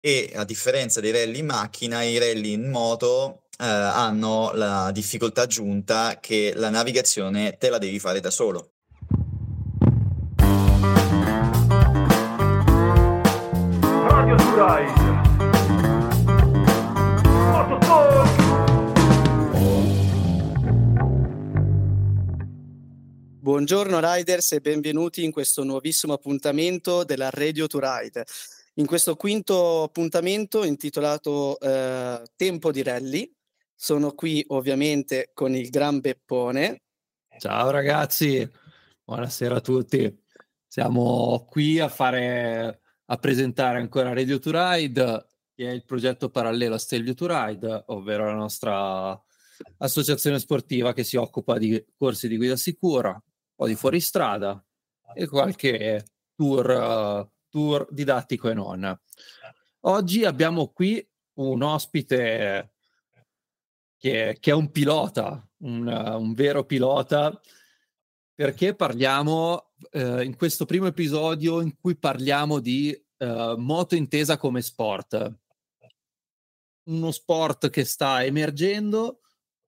e a differenza dei rally in macchina, i rally in moto eh, hanno la difficoltà aggiunta che la navigazione te la devi fare da solo. Radio Ride. Buongiorno riders e benvenuti in questo nuovissimo appuntamento della Radio to Ride. In questo quinto appuntamento intitolato eh, Tempo di Rally sono qui ovviamente con il gran Beppone. Ciao ragazzi, buonasera a tutti. Siamo qui a fare a presentare ancora Radio to Ride, che è il progetto parallelo a Stelvio to Ride, ovvero la nostra associazione sportiva che si occupa di corsi di guida sicura, po' di fuoristrada e qualche tour, uh, tour didattico e non. Oggi abbiamo qui un ospite che, che è un pilota, un, un, vero pilota, perché parliamo uh, in questo primo episodio in cui parliamo di uh, moto intesa come sport. Uno sport che sta emergendo,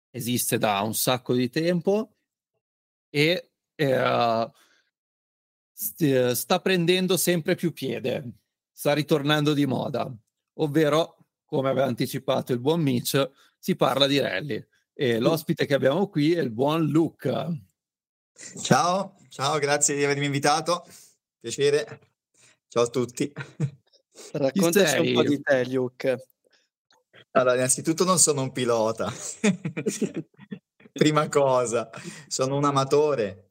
esiste da un sacco di tempo e eh, st- sta prendendo sempre più piede, sta ritornando di moda, ovvero, come aveva anticipato il buon Mitch, si parla di rally. E l'ospite che abbiamo qui è il buon Luca. Ciao, ciao, grazie di avermi invitato. Piacere. Ciao a tutti. Raccontaci un po' di te, Luke. Allora, innanzitutto non sono un pilota. Prima cosa, sono un amatore.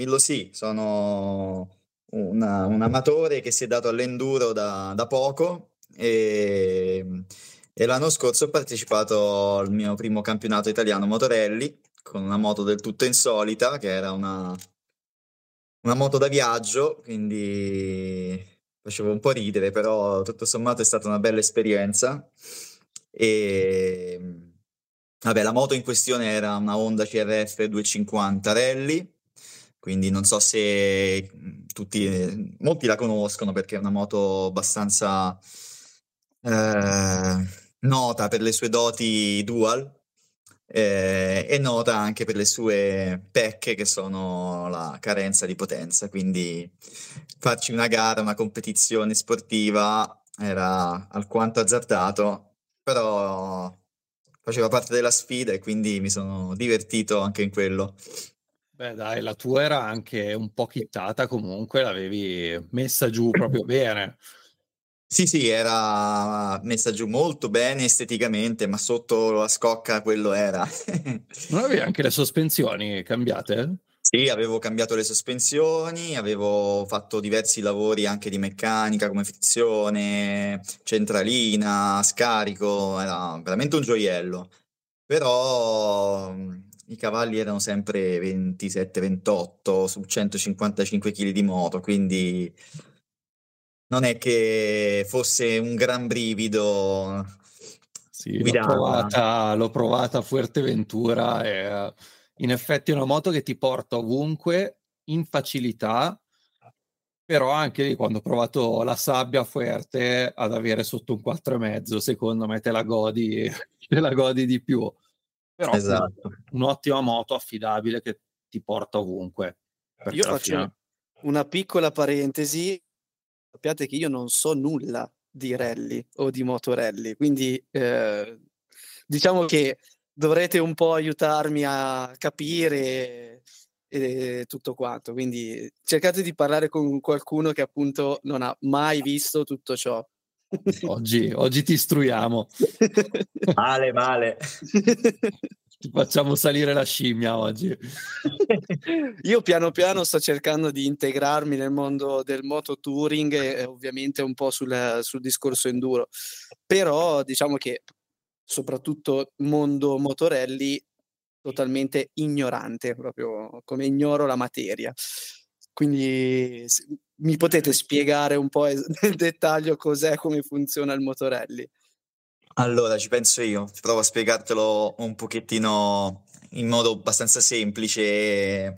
Quello sì, sono una, un amatore che si è dato all'enduro da, da poco e, e, l'anno scorso ho partecipato al mio primo campionato italiano motorelli con una moto del tutto insolita che era una, una moto da viaggio, quindi facevo un po' ridere, però tutto sommato è stata una bella esperienza. E vabbè, la moto in questione era una Honda CRF 250 Rally quindi non so se mhmm, tutti, molti la conoscono perché è una moto abbastanza eh, nota per le sue doti dual eh, e nota anche per le sue pecche che sono la carenza di potenza. Quindi farci una gara, una competizione sportiva era alquanto azzardato, però faceva parte della sfida e quindi mi sono divertito anche in quello. Beh, dai, la tua era anche un po' chittata comunque, l'avevi messa giù proprio bene. Sì, sì, era messa giù molto bene esteticamente, ma sotto la scocca quello era. non avevi anche le sospensioni cambiate? Sì, avevo cambiato le sospensioni, avevo fatto diversi lavori anche di meccanica come frizione, centralina, scarico, era veramente un gioiello. Però i cavalli erano sempre 27-28 su 155 kg di moto, quindi non è che fosse un gran brivido. Sì, l'ho provata, l'ho provata, a Fuerteventura e in effetti è una moto che ti porta ovunque in facilità, però anche lì quando ho provato la sabbia a Fuerte ad avere sotto un 4,5, secondo me te la godi, te la godi di più però esatto. un'ottima moto affidabile che ti porta ovunque. Io faccio una piccola parentesi, sappiate che io non so nulla di rally o di motorelli, quindi eh, diciamo che dovrete un po' aiutarmi a capire e tutto quanto. Quindi cercate di parlare con qualcuno che appunto non ha mai visto tutto ciò. Oggi, oggi ti istruiamo. Male, male. Ti facciamo salire la scimmia oggi. Io piano piano sto cercando di integrarmi nel mondo del moto touring e ovviamente un po' sul, sul discorso enduro. Però diciamo che soprattutto mondo motorelli totalmente ignorante, proprio come ignoro la materia. Quindi mi potete spiegare un po' nel dettaglio cos'è, come funziona il motorelli? Allora, ci penso io, provo a spiegartelo un pochettino in modo abbastanza semplice.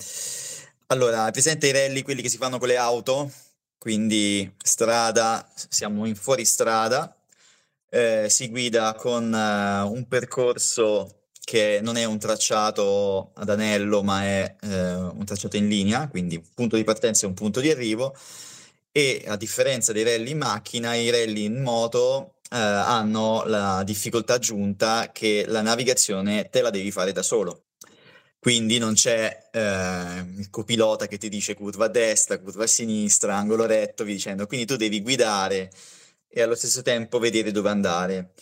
Allora, presente i rally, quelli che si fanno con le auto, quindi strada, siamo in fuoristrada, eh, si guida con uh, un percorso che non è un tracciato ad anello, ma è eh, un tracciato in linea, quindi un punto di partenza e un punto di arrivo. E a differenza dei rally in macchina, i rally in moto eh, hanno la difficoltà aggiunta che la navigazione te la devi fare da solo. Quindi non c'è eh, il copilota che ti dice curva a destra, curva a sinistra, angolo retto, vi dicendo. Quindi tu devi guidare e allo stesso tempo vedere dove andare.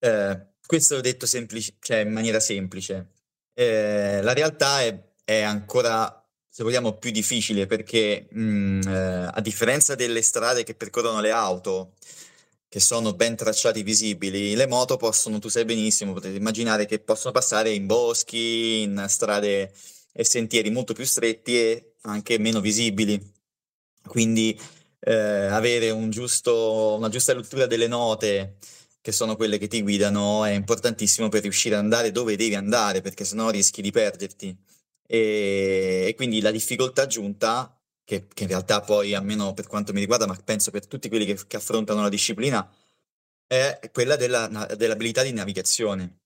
Eh, questo l'ho detto semplice, cioè in maniera semplice. Eh, la realtà è, è, ancora, se vogliamo, più difficile perché mh, mm, eh, a differenza delle strade che percorrono le auto, che sono ben tracciati visibili, le moto possono, tu sai benissimo, potete immaginare che possono passare in boschi, in strade e sentieri molto più stretti e anche meno visibili. Quindi eh, avere un giusto, una giusta lettura delle note, che sono quelle che ti guidano, è importantissimo per riuscire ad andare dove devi andare, perché sennò rischi di perderti. E, e quindi la difficoltà aggiunta che, che, in realtà poi, almeno per quanto mi riguarda, ma penso per tutti quelli che, che affrontano la disciplina, è quella della, dell'abilità di navigazione.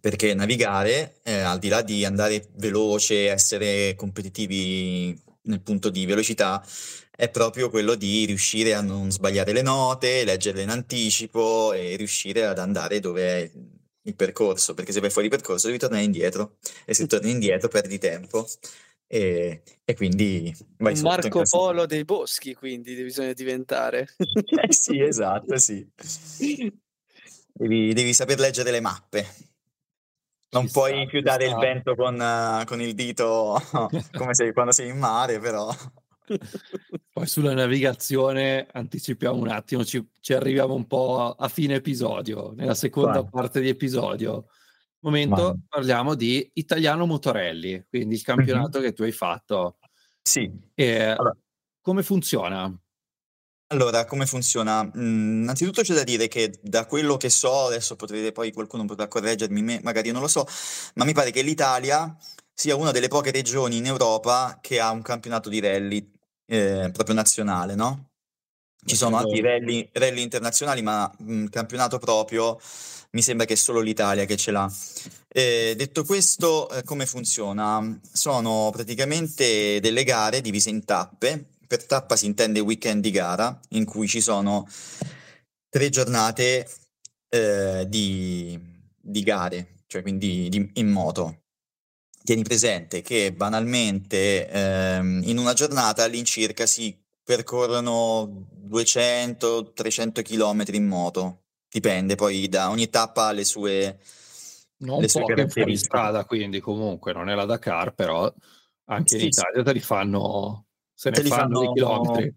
Perché navigare, eh, al di là di andare veloce, essere competitivi nel punto di velocità, è proprio quello di riuscire a non sbagliare le note, leggerle in anticipo e riuscire ad andare dove è il percorso, perché se vai fuori percorso devi tornare indietro e se torni indietro perdi tempo e, e quindi vai Marco Polo dei boschi, quindi bisogna diventare. eh sì, esatto, sì. Devi, devi saper leggere le mappe. Non ci puoi sta, più dare il vento con, uh, con il dito come sei, quando sei in mare, però. Poi sulla navigazione anticipiamo un attimo, ci, ci arriviamo un po' a, a, fine episodio, nella seconda Vai. parte di episodio momento Vai. parliamo di Italiano Motorelli, quindi il campionato mm-hmm. che tu hai fatto. Sì. E allora. Come funziona? Allora, come funziona? Mm, innanzitutto c'è da dire che da quello che so, adesso potrete poi qualcuno potrà correggermi, magari non lo so, ma mi pare che l'Italia sia una delle poche regioni in Europa che ha un campionato di rally eh, proprio nazionale, no? Ci sono altri rally, rally internazionali, ma un campionato proprio mi sembra che è solo l'Italia che ce l'ha. Eh, detto questo, eh, come funziona? Sono praticamente delle gare divise in tappe. Per tappa si intende weekend di gara, in cui ci sono tre giornate eh, di, di, gare, cioè quindi di, in moto. Tieni presente che banalmente ehm, in una giornata all'incirca si percorrono 200-300 km in moto. Dipende, poi da ogni tappa ha le sue, non le sue caratteristiche. strada, quindi comunque non è la Dakar, però anche sì, in Italia te li fanno, se ne fanno, fanno, di chilometri.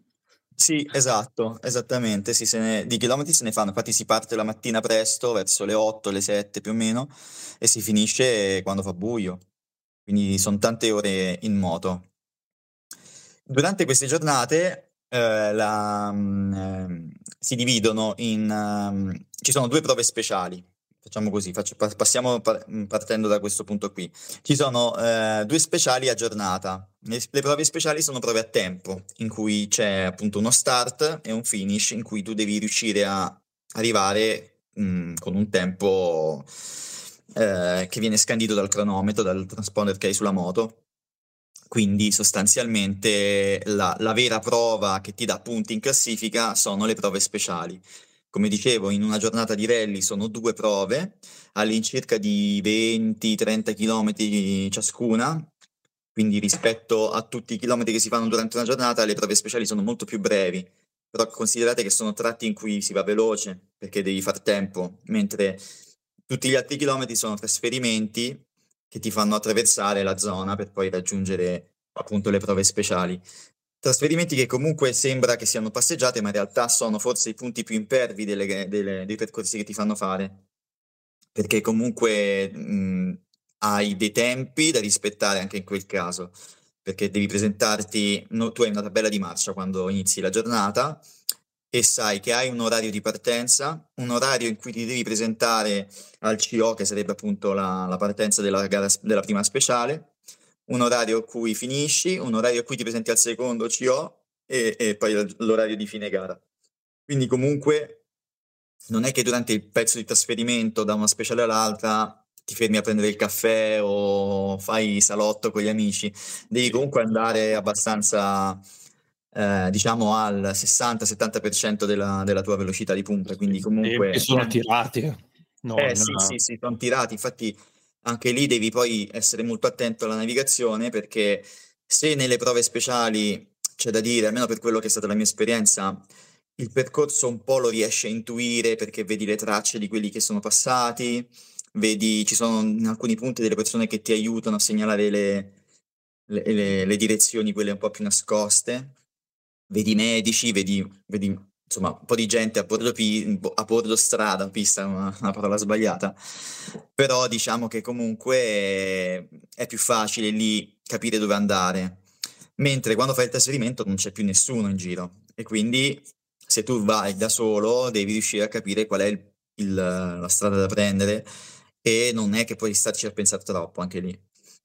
Sì, esatto, esattamente, sì, ne, di chilometri se ne fanno, infatti si parte la mattina presto, verso le 8, le 7 più o meno, e si finisce quando fa buio, quindi sono tante ore in moto. Durante queste giornate eh, la, eh, si dividono in... Um, ci sono due prove speciali, facciamo così, faccio, passiamo partendo da questo punto qui. Ci sono eh, due speciali a giornata. Le, le, prove speciali sono prove a tempo, in cui c'è appunto uno start e un finish, in cui tu devi riuscire a arrivare mh, mm, con un tempo eh, che viene scandito dal cronometro, dal transponder che hai sulla moto. Quindi sostanzialmente la, la, vera prova che ti dà punti in classifica sono le prove speciali. Come dicevo, in una giornata di rally sono due prove, all'incirca di 20-30 km ciascuna, quindi rispetto a tutti i chilometri che si fanno durante una giornata, le prove speciali sono molto più brevi. Però considerate che sono tratti in cui si va veloce perché devi far tempo, mentre tutti gli altri chilometri sono trasferimenti che ti fanno attraversare la zona per poi raggiungere appunto le prove speciali. Trasferimenti che comunque sembra che siano passeggiate, ma in realtà sono forse i punti più impervi delle, delle, dei percorsi che ti fanno fare, perché comunque mh, hai dei tempi da rispettare anche in quel caso, perché devi presentarti, no, tu hai una tabella di marcia quando inizi la giornata e sai che hai un orario di partenza, un orario in cui ti devi presentare al CO, che sarebbe appunto la, la partenza della, gara, della prima speciale, un orario a cui finisci, un orario a cui ti presenti al secondo CO e, e poi l'orario di fine gara. Quindi comunque non è che durante il pezzo di trasferimento da una speciale all'altra ti fermi a prendere il caffè o fai salotto con gli amici, devi comunque andare abbastanza, eh, diciamo, al 60-70% della, della, tua velocità di punta, quindi comunque... E sono tirati. Non... Eh sì, sì, sì, sono tirati, infatti anche lì devi poi essere molto attento alla navigazione perché se nelle prove speciali c'è da dire, almeno per quello che è stata la mia esperienza, il percorso un po' lo riesci a intuire perché vedi le tracce di quelli che sono passati, vedi, ci sono in alcuni punti delle persone che ti aiutano a segnalare le, le, le, le direzioni, quelle un po' più nascoste, vedi medici, vedi, vedi insomma un po' di gente a bordo, pi- a bordo strada, pista è una, una, parola sbagliata, però diciamo che comunque è, è più facile lì capire dove andare, mentre quando fai il trasferimento non c'è più nessuno in giro. E quindi se tu vai da solo devi riuscire a capire qual è il, il, la strada da prendere. E non è che puoi starci a pensare troppo anche lì.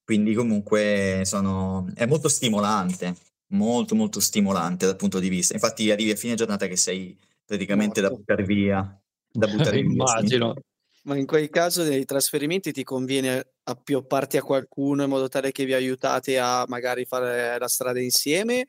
Quindi comunque sono, è molto stimolante, molto molto stimolante dal punto di vista. Infatti arrivi a fine giornata che sei praticamente Morto. da buttare via. Da buttare Immagino. Via, Ma in quel caso nei trasferimenti ti conviene appiopparti a qualcuno in modo tale che vi aiutate a magari fare la strada insieme?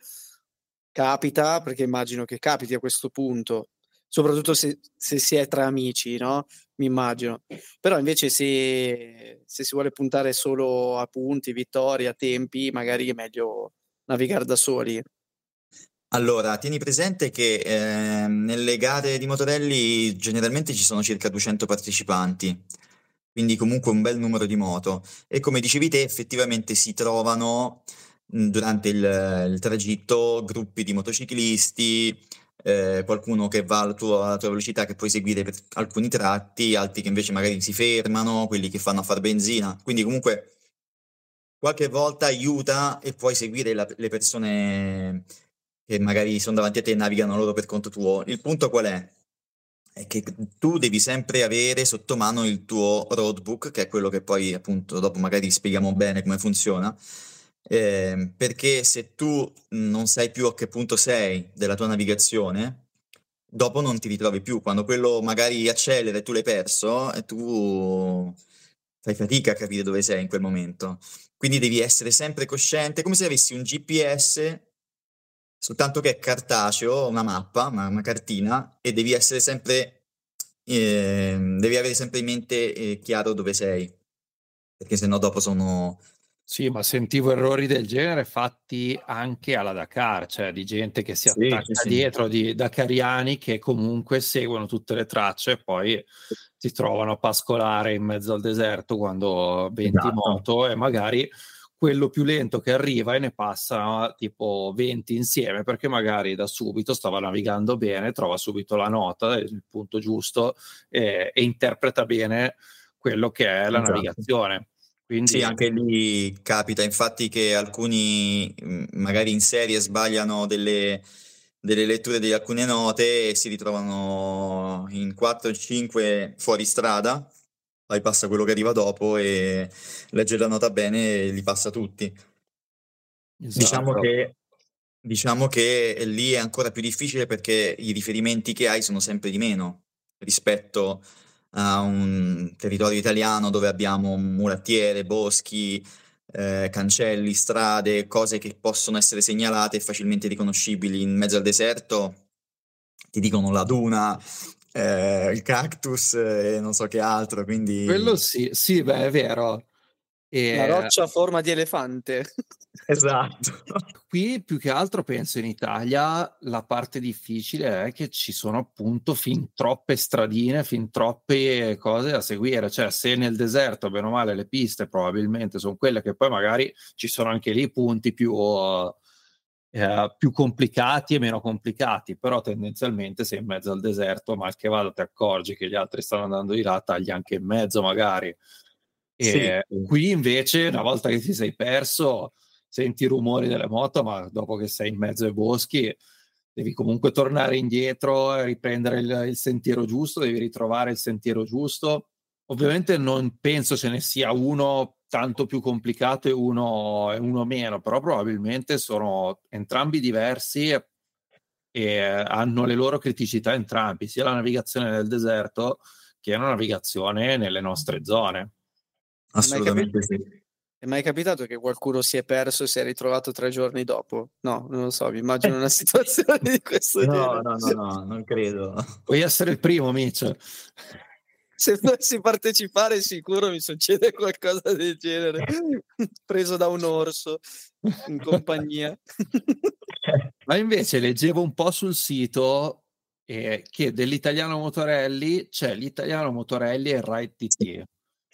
Capita, perché immagino che capiti a questo punto, soprattutto se, se si è tra amici, no? Mi immagino. Però invece se, se si vuole puntare solo a punti, vittorie, a tempi, magari è meglio navigare da soli. Allora, tieni presente che eh, nelle gare di motorelli generalmente ci sono circa 200 partecipanti, quindi comunque un bel numero di moto e come dicevi te effettivamente si trovano durante il, il tragitto gruppi di motociclisti, eh, qualcuno che va alla tua, alla tua, velocità che puoi seguire per alcuni tratti, altri che invece magari si fermano, quelli che fanno a far benzina. Quindi comunque qualche volta aiuta e puoi seguire la, le persone che magari sono davanti a te e navigano loro per conto tuo. Il punto qual è? È che tu devi sempre avere sotto mano il tuo roadbook, che è quello che poi appunto dopo magari spieghiamo bene come funziona eh, perché se tu non sai più a che punto sei della tua navigazione, dopo non ti ritrovi più. Quando quello magari accelera e tu l'hai perso, e tu fai fatica a capire dove sei in quel momento. Quindi devi essere sempre cosciente, come se avessi un GPS, soltanto che è cartaceo, una mappa, una, una cartina, e devi essere sempre, eh, devi avere sempre in mente eh, chiaro dove sei, perché sennò dopo sono sì, ma sentivo errori del genere fatti anche alla Dakar, cioè di gente che si sì, attacca sì, dietro, di dakariani che comunque seguono tutte le tracce e poi si trovano a pascolare in mezzo al deserto quando 20 esatto. moto e magari quello più lento che arriva e ne passa tipo 20 insieme perché magari da subito stava navigando bene, trova subito la nota, il punto giusto e, e interpreta bene quello che è la esatto. navigazione. Quindi... Sì, anche lì capita, infatti, che alcuni mm, magari in serie sbagliano delle, delle letture di alcune note e si ritrovano in 4 o 5 fuori strada, poi passa quello che arriva dopo e legge la nota bene e li passa tutti. Esatto. Diciamo, che, diciamo che lì è ancora più difficile perché i riferimenti che hai sono sempre di meno rispetto a a un territorio italiano dove abbiamo mulattiere, boschi, eh, cancelli, strade, cose che possono essere segnalate e facilmente riconoscibili in mezzo al deserto, ti dicono la duna, eh, il cactus e non so che altro, quindi... Quello sì, sì, beh, è vero. E... La roccia a forma di elefante. Esatto. Qui più che altro penso in Italia la parte difficile è che ci sono appunto fin troppe stradine, fin troppe cose da seguire. Cioè, se nel deserto, bene o male, le piste probabilmente sono quelle che poi magari ci sono anche lì punti più, eh, più complicati e meno complicati, però tendenzialmente sei in mezzo al deserto, mal che vada ti accorgi che gli altri stanno andando di là, tagli anche in mezzo magari. E sì. qui invece, una volta che ti sei perso, senti i rumori delle moto, ma dopo che sei in mezzo ai boschi devi comunque tornare indietro e riprendere il, il sentiero giusto, devi ritrovare il sentiero giusto. Ovviamente non penso ce ne sia uno tanto più complicato e uno, e uno meno, però probabilmente sono entrambi diversi e hanno le loro criticità entrambi, sia la navigazione nel deserto che la navigazione nelle nostre zone. Assolutamente sì. È mai capitato che qualcuno si è perso e si è ritrovato tre giorni dopo? No, non lo so, mi immagino una situazione di questo no, genere. No, no, no, non credo. Puoi essere il primo, Mitch. Se dovessi partecipare sicuro mi succede qualcosa del genere, preso da un orso in compagnia. Ma invece leggevo un po' sul sito eh, che dell'italiano Motorelli c'è l'italiano Motorelli e il Ride TT.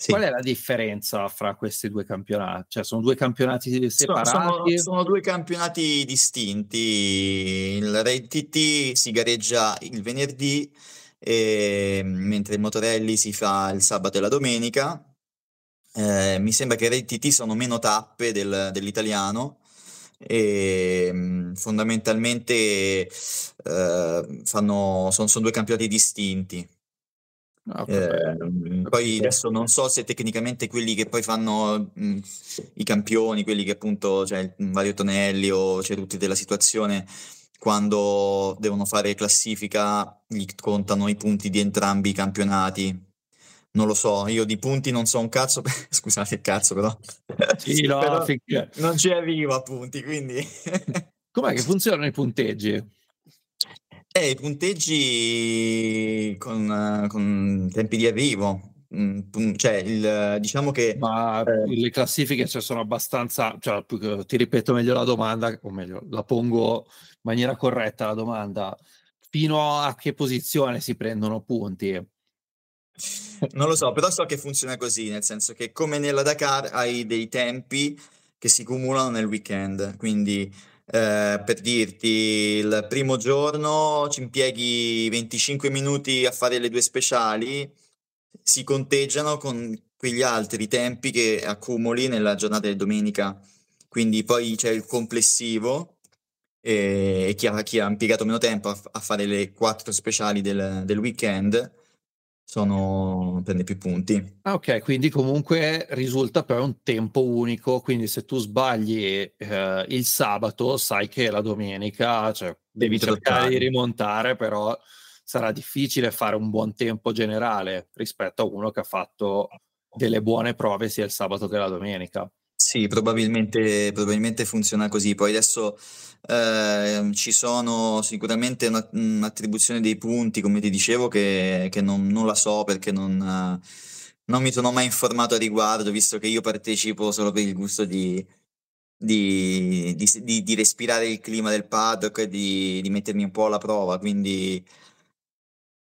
Sì. Qual è la differenza fra questi due campionati? Cioè, sono due campionati separati? Sono, sono due campionati distinti. Il Raid TT si gareggia il venerdì, e, mentre il Motorelli si fa il sabato e la domenica. Eh, mi sembra che Raid TT sono meno tappe del, dell'italiano e mm, fondamentalmente eh, fanno, sono, sono due campionati distinti. Ah, eh, poi adesso non so se tecnicamente quelli che poi fanno mh, i campioni, quelli che appunto, cioè Mario Tonelli o Cerutti della situazione, quando devono fare classifica, gli contano i punti di entrambi i campionati. Non lo so, io di punti non so un cazzo, scusate il cazzo però, sì, no, però non ci arrivo a punti, quindi... Com'è che funzionano i punteggi? Eh, i punteggi con, con tempi di arrivo, mm, cioè il, diciamo che... Ma eh, le classifiche cioè, sono abbastanza, cioè, ti ripeto meglio la domanda, o meglio, la pongo in maniera corretta la domanda, fino a che posizione si prendono punti? Non lo so, però so che funziona così, nel senso che come nella Dakar hai dei tempi che si cumulano nel weekend, quindi eh, per dirti, il primo giorno ci impieghi 25 minuti a fare le due speciali, si conteggiano con quegli altri tempi che accumuli nella giornata di domenica. Quindi poi c'è il complessivo e chi ha, chi ha impiegato meno tempo a, a, fare le quattro speciali del, del weekend sono, prende più punti. Ah, ok, quindi comunque risulta però un tempo unico, quindi se tu sbagli eh, il sabato sai che la domenica cioè, devi, cercare di rimontare, però sarà difficile fare un buon tempo generale rispetto a uno che ha fatto delle buone prove sia il sabato che la domenica. Sì, probabilmente, probabilmente funziona così. Poi adesso eh, ci sono sicuramente una, un'attribuzione dei punti, come ti dicevo, che, che non, non, la so perché non, non, mi sono mai informato a riguardo, visto che io partecipo solo per il gusto di, di, di, di respirare il clima del paddock e di, mettermi un po' alla prova. Quindi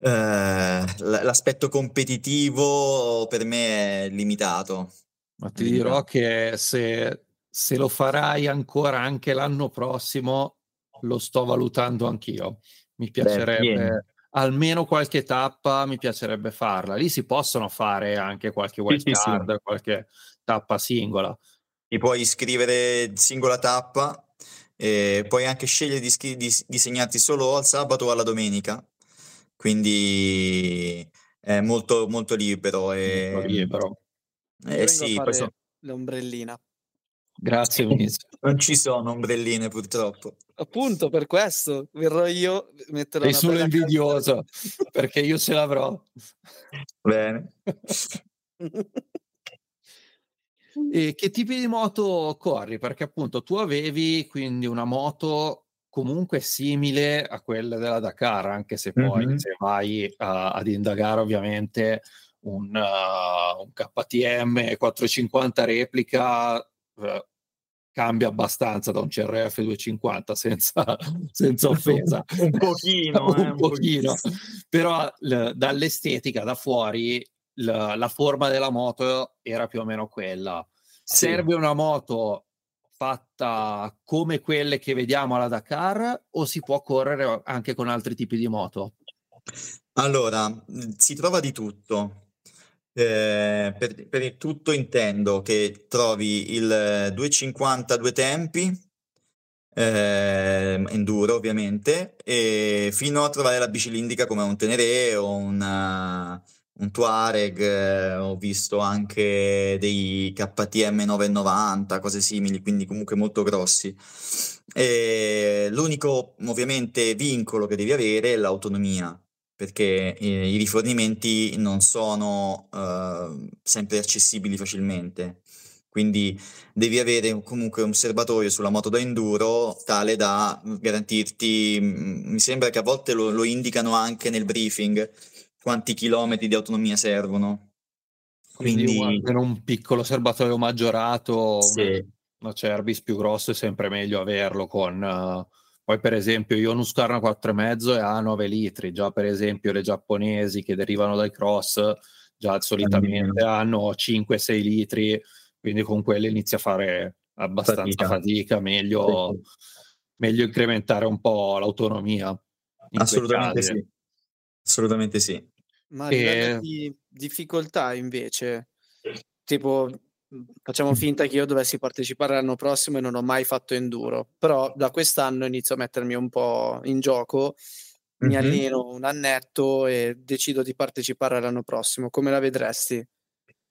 eh, l'aspetto competitivo per me è limitato. Ma ti dirò che se, se lo farai ancora anche l'anno prossimo, lo sto valutando anch'io. Mi piacerebbe Beh, almeno qualche tappa, mi piacerebbe farla. Lì si possono fare anche qualche wild card, sì, sì. qualche tappa singola. Ti puoi iscrivere singola tappa e puoi anche scegliere di, di, di segnarti solo al sabato o alla domenica. Quindi è molto, molto libero. E... Molto libero. Eh sì, poi so... l'ombrellina. Grazie, Ministro. Non ci sono ombrelline purtroppo. Appunto, per questo verrò io, metterò Sei solo invidioso, perché io ce l'avrò. Bene. e che tipi di moto corri? Perché appunto tu avevi quindi una moto comunque simile a quella della Dakar, anche se poi mm-hmm. se vai uh, ad indagare ovviamente un, uh, un KTM 450 replica uh, cambia abbastanza da un CRF 250 senza, senza offesa. un pochino, un, eh, pochino. però l- dall'estetica da fuori l- la forma della moto era più o meno quella. Sì. Serve una moto fatta come quelle che vediamo alla Dakar o si può correre anche con altri tipi di moto? Allora, si trova di tutto. Eh, per, per il tutto intendo che trovi il 250 due tempi, eh, enduro ovviamente, e fino a trovare la bicilindrica come un Tenere o una, un Tuareg, eh, ho visto anche dei KTM 990, cose simili, quindi comunque molto grossi. E l'unico ovviamente vincolo che devi avere è l'autonomia, perché eh, i rifornimenti non sono eh, sempre accessibili facilmente. Quindi devi avere comunque un serbatoio sulla moto da enduro tale da garantirti, mm, mi sembra che a volte lo, lo indicano anche nel briefing, quanti chilometri di autonomia servono. Quindi, Quindi un, un piccolo serbatoio maggiorato, sì. una Cerbis più grosso è sempre meglio averlo con... Uh, poi per esempio io un Husqvarna 4,5 e ha 9 litri, già per esempio le giapponesi che derivano dai cross già solitamente hanno 5-6 litri, quindi con quelle inizia a fare abbastanza fatica, fatica meglio, sì. meglio incrementare un po' l'autonomia. Assolutamente sì. Assolutamente sì. Ma a livello di difficoltà invece, tipo facciamo finta che io dovessi partecipare l'anno prossimo e non ho mai fatto enduro, però da quest'anno inizio a mettermi un po' in gioco, mi mm-hmm. alleno un annetto e decido di partecipare l'anno prossimo. Come la vedresti?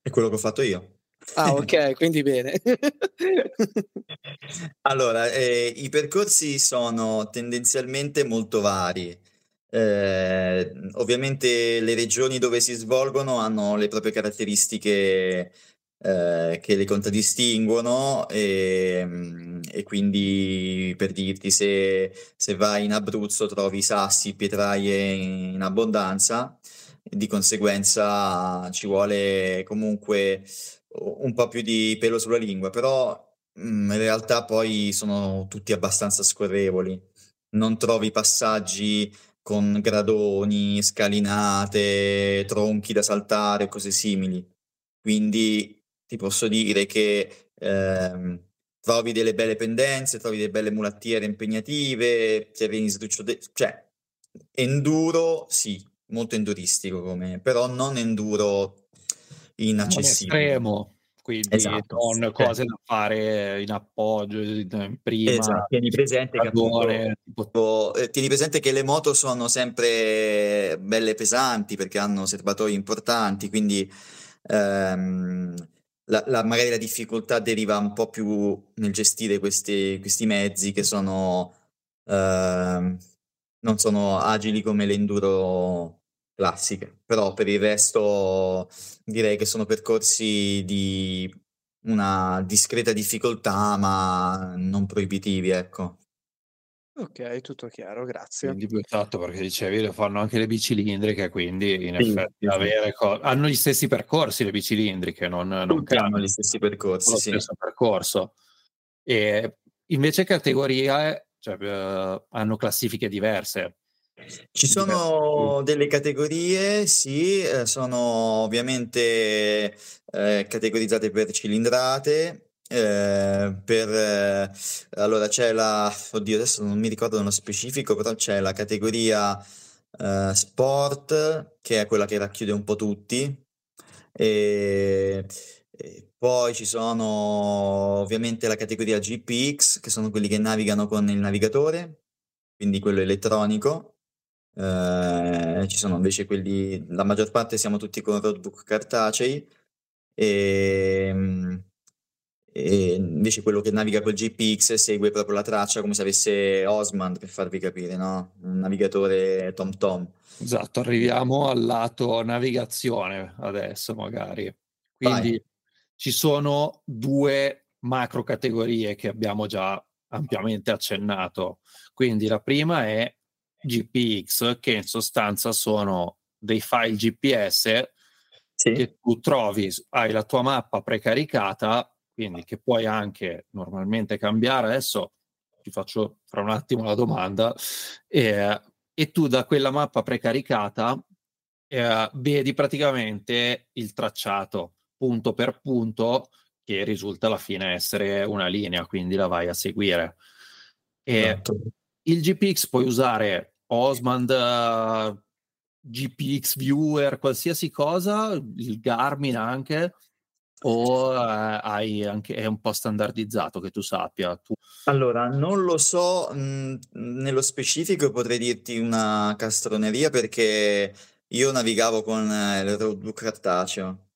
È quello che ho fatto io. Ah, ok, quindi bene. allora, eh, i percorsi sono tendenzialmente molto vari. Eh, ovviamente le regioni dove si svolgono hanno le proprie caratteristiche eh, che le contraddistinguono e, e, quindi per dirti se, se vai in Abruzzo trovi sassi, pietraie in, in abbondanza, di conseguenza ci vuole comunque un po' più di pelo sulla lingua, però in realtà poi sono tutti abbastanza scorrevoli. Non trovi passaggi con gradoni, scalinate, tronchi da saltare, cose simili. Quindi ti posso dire che ehm, trovi delle belle pendenze, trovi delle belle mulattiere impegnative, terreni sdrucciolati, cioè enduro sì, molto enduristico come, però non enduro inaccessibile. Non estremo quindi esatto, con cose da fare in appoggio, in prima. Esatto. Tieni, presente che appunto, eh, tieni presente che le moto sono sempre belle pesanti perché hanno serbatoi importanti, quindi ehm, la, la, magari la difficoltà deriva un po' più nel gestire questi, questi mezzi che sono, ehm, non sono agili come l'enduro classiche, però per il resto direi che sono percorsi di una discreta difficoltà, ma non proibitivi, ecco. Ok, tutto chiaro, grazie. Quindi più esatto, perché dicevi lo fanno anche le bicilindriche, quindi in sì, effetti sì. Co- hanno gli stessi percorsi le bicilindriche, non, non hanno gli stessi percorsi, lo sì. stesso percorso. E invece categorie cioè, uh, hanno classifiche diverse. Ci sono delle categorie, sì, eh, sono ovviamente eh, categorizzate per cilindrate. Eh, per, eh, allora c'è la, oddio, adesso non mi ricordo nello specifico, però c'è la categoria eh, sport, che è quella che racchiude un po' tutti. E, e poi ci sono ovviamente la categoria GPX, che sono quelli che navigano con il navigatore, quindi quello elettronico eh, ci sono invece quelli, la maggior parte siamo tutti con roadbook cartacei e, ehm, e invece quello che naviga col GPX segue proprio la traccia come se avesse Osman per farvi capire, no? Un navigatore TomTom. Esatto, arriviamo al lato navigazione adesso magari. Quindi Vai. ci sono due macro categorie che abbiamo già ampiamente accennato. Quindi la prima è GPX, che in sostanza sono dei file GPS sì. che tu trovi, hai la tua mappa precaricata, quindi che puoi anche normalmente cambiare. Adesso ti faccio fra un attimo la domanda. Eh, e tu da quella mappa precaricata eh, vedi praticamente il tracciato punto per punto che risulta alla fine essere una linea, quindi la vai a seguire. E esatto. Il GPX puoi usare Osmand, uh, GPX Viewer, qualsiasi cosa, il Garmin anche, o hai anche, è un po' standardizzato che tu sappia? Tu... Allora, non lo so mh, nello specifico, potrei dirti una castroneria perché io navigavo con eh, il roadbook cartaceo,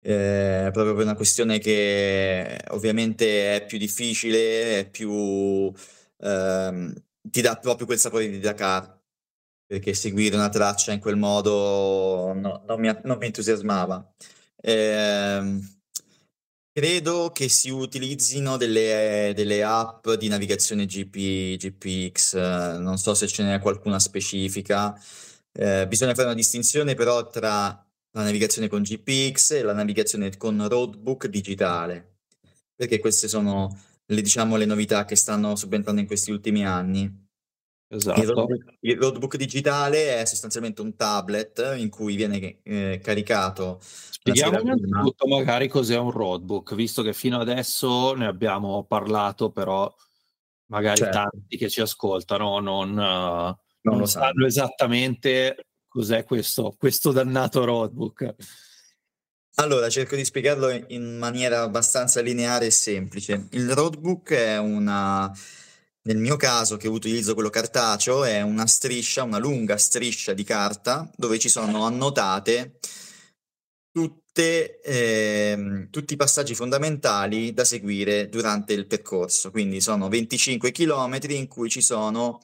eh, proprio per una questione che ovviamente è più difficile, è più, ehm, ti dà proprio quel sapore di Dakar, perché seguire una traccia in quel modo no, non, mi, non, mi, entusiasmava. Eh, credo che si utilizzino delle, delle, app di navigazione GP, GPX, non so se ce n'è qualcuna specifica. Eh, bisogna fare una distinzione però tra la navigazione con GPX e la navigazione con roadbook digitale, perché queste sono le, diciamo, le novità che stanno subentrando in questi ultimi anni. Esatto. Il roadbook, il roadbook, digitale è sostanzialmente un tablet in cui viene eh, caricato. Spieghiamo innanzitutto magari cos'è un roadbook, visto che fino adesso ne abbiamo parlato, però magari certo. tanti che ci ascoltano non, uh, non, non sanno. sanno esattamente cos'è questo, questo dannato roadbook. Allora, cerco di spiegarlo in maniera abbastanza lineare e semplice. Il roadbook è una nel mio caso, che utilizzo quello cartaceo, è una striscia, una lunga striscia di carta dove ci sono annotate tutte, eh, tutti i passaggi fondamentali da seguire durante il percorso. Quindi sono 25 km in cui ci sono,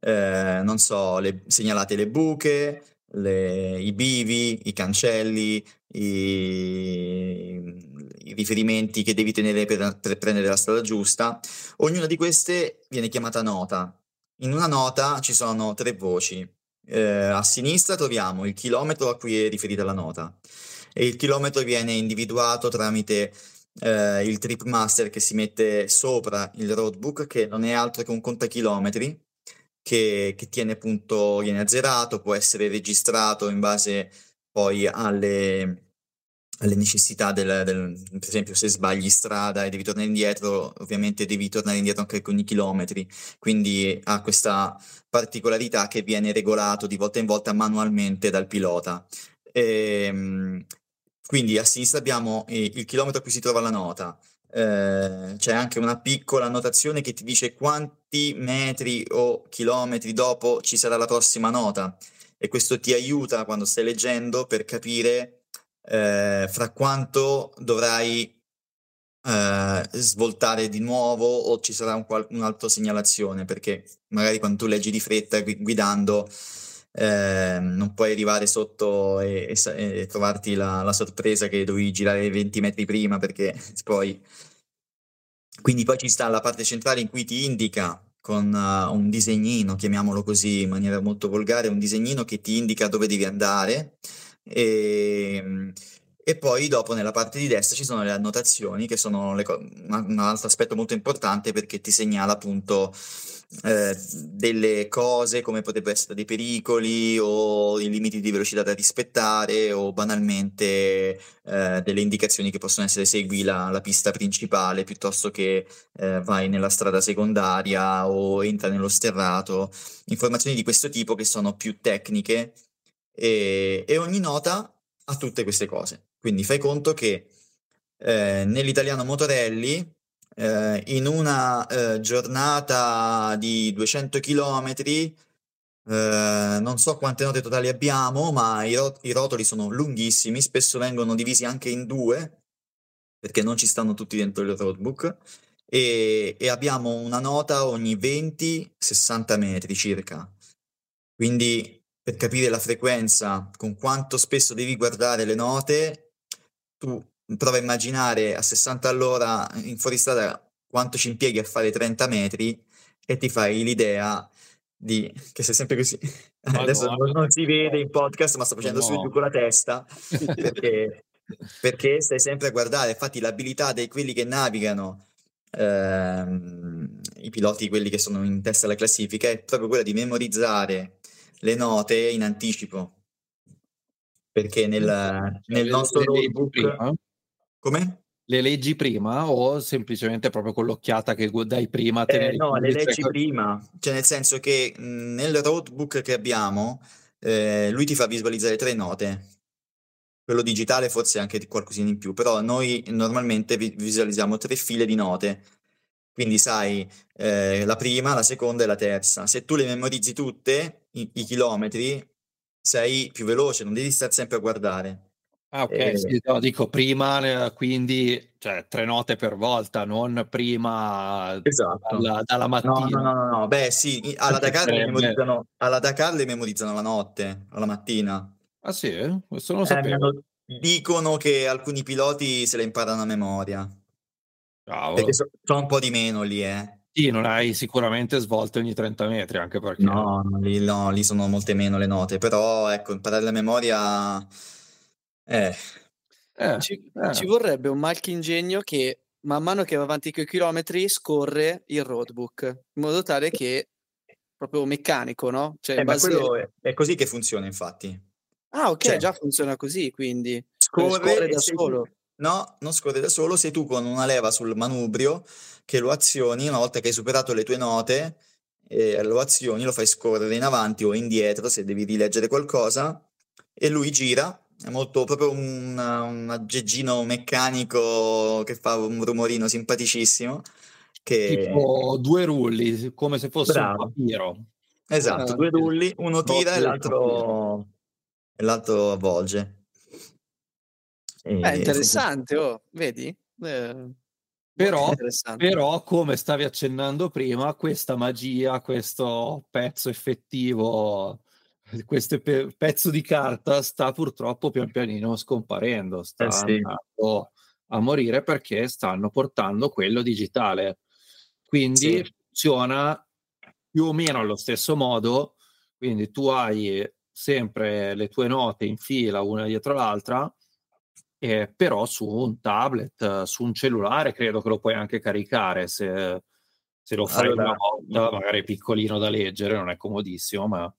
eh, non so, le, segnalate le buche, le, i bivi, i cancelli, i, riferimenti che devi tenere per, per prendere la strada giusta. Ognuna di queste viene chiamata nota. In una nota ci sono tre voci. Eh, a sinistra troviamo il chilometro a cui è riferita la nota e il chilometro viene individuato tramite eh, il trip master che si mette sopra il roadbook che non è altro che un contachilometri che, che tiene appunto, viene azzerato, può essere registrato in base poi alle, alle necessità del, del, per esempio se sbagli strada e devi tornare indietro, ovviamente devi tornare indietro anche con i chilometri, quindi ha questa particolarità che viene regolato di volta in volta manualmente dal pilota. E, ehm, quindi a sinistra abbiamo il chilometro a cui si trova la nota, eh, c'è anche una piccola annotazione che ti dice quanti metri o chilometri dopo ci sarà la prossima nota. E questo ti aiuta quando stai leggendo per capire eh, fra quanto dovrai eh, svoltare di nuovo o ci sarà un qual- un'altra segnalazione? Perché magari quando tu leggi di fretta guidando eh, non puoi arrivare sotto e, e, e trovarti la, la, sorpresa che dovevi girare 20 metri prima perché poi... Quindi poi ci sta la parte centrale in cui ti indica con uh, un disegnino, chiamiamolo così in maniera molto volgare, un disegnino che ti indica dove devi andare e, ehm, e poi dopo nella parte di destra ci sono le annotazioni che sono le, un altro aspetto molto importante perché ti segnala appunto eh, delle cose come potrebbero essere dei pericoli o i limiti di velocità da rispettare o banalmente eh, delle indicazioni che possono essere segui la, la pista principale piuttosto che eh, vai nella strada secondaria o entra nello sterrato, informazioni di questo tipo che sono più tecniche e, e ogni nota ha tutte queste cose. Quindi fai conto che eh, nell'italiano Motorelli eh, in una eh, giornata di 200 km, eh, non so quante note totali abbiamo, ma i, rot- i, rotoli sono lunghissimi, spesso vengono divisi anche in due, perché non ci stanno tutti dentro il roadbook, e, e abbiamo una nota ogni 20-60 metri circa. Quindi per capire la frequenza con quanto spesso devi guardare le note, tu prova a immaginare a 60 all'ora in fuoristrada quanto ci impieghi a fare 30 metri e ti fai l'idea di che sei sempre così. Madonna. Adesso non, non, si vede in podcast, ma sto facendo no. su giù con la testa perché, perché, stai sempre a guardare. Infatti, l'abilità di quelli che navigano, ehm, i piloti, quelli che sono in testa alla classifica, è proprio quella di memorizzare le note in anticipo. Perché nel, nel nostro notebook... Come? Le leggi prima o semplicemente proprio con l'occhiata che dai prima? Eh, no, le leggi cioè... prima, cioè nel senso che mh, nel roadbook che abbiamo eh, lui ti fa visualizzare tre note. Quello digitale forse anche qualcosina in più, però noi normalmente vi- visualizziamo tre file di note. Quindi sai eh, la prima, la seconda e la terza. Se tu le memorizzi tutte, i, i chilometri, sei più veloce, non devi stare sempre a guardare. Ah, ok, eh, sì, no, dico prima, quindi cioè tre note per volta, non prima esatto. dalla, dalla mattina. No, no, no, no, beh, sì, alla Dakar, le memorizzano, alla Dakar le memorizzano la notte, alla mattina. Ah, sì? Questo non lo eh, sapevo. Dicono che alcuni piloti se le imparano a memoria. Bravo. Perché sono so un po' di meno lì, eh. Sì, non hai sicuramente svolte ogni 30 metri, anche perché... No, lì, no, lì sono molte meno le note, però ecco, imparare la memoria eh. Eh, ci, eh. ci, vorrebbe un malchingegno che man mano che va avanti con i chilometri scorre il roadbook in modo tale che proprio meccanico, no? Cioè, eh, base... è, è, così che funziona, infatti. Ah, ok, cioè, già funziona così, quindi scorre, scorre da solo. No, non scorre da solo, sei tu con una leva sul manubrio che lo azioni una volta che hai superato le tue note, eh, lo azioni, lo fai scorrere in avanti o indietro se devi rileggere qualcosa e lui gira è molto proprio un, un aggeggino meccanico che fa un rumorino simpaticissimo. Che... Tipo due rulli, come se fosse Bravo. un papiro. Esatto, due rulli, uno tira e l'altro, e l'altro avvolge. È interessante, oh, vedi? Eh, però, però, come stavi accennando prima, questa magia, questo pezzo effettivo questo pe- pezzo di carta sta purtroppo pian pianino scomparendo, sta eh sì. a morire perché stanno portando quello digitale. Quindi sì. funziona più o meno allo stesso modo, quindi tu hai sempre le tue note in fila una dietro l'altra, eh, però su un tablet, su un cellulare credo che lo puoi anche caricare se, se lo fai allora, una volta, magari piccolino da leggere, non è comodissimo, ma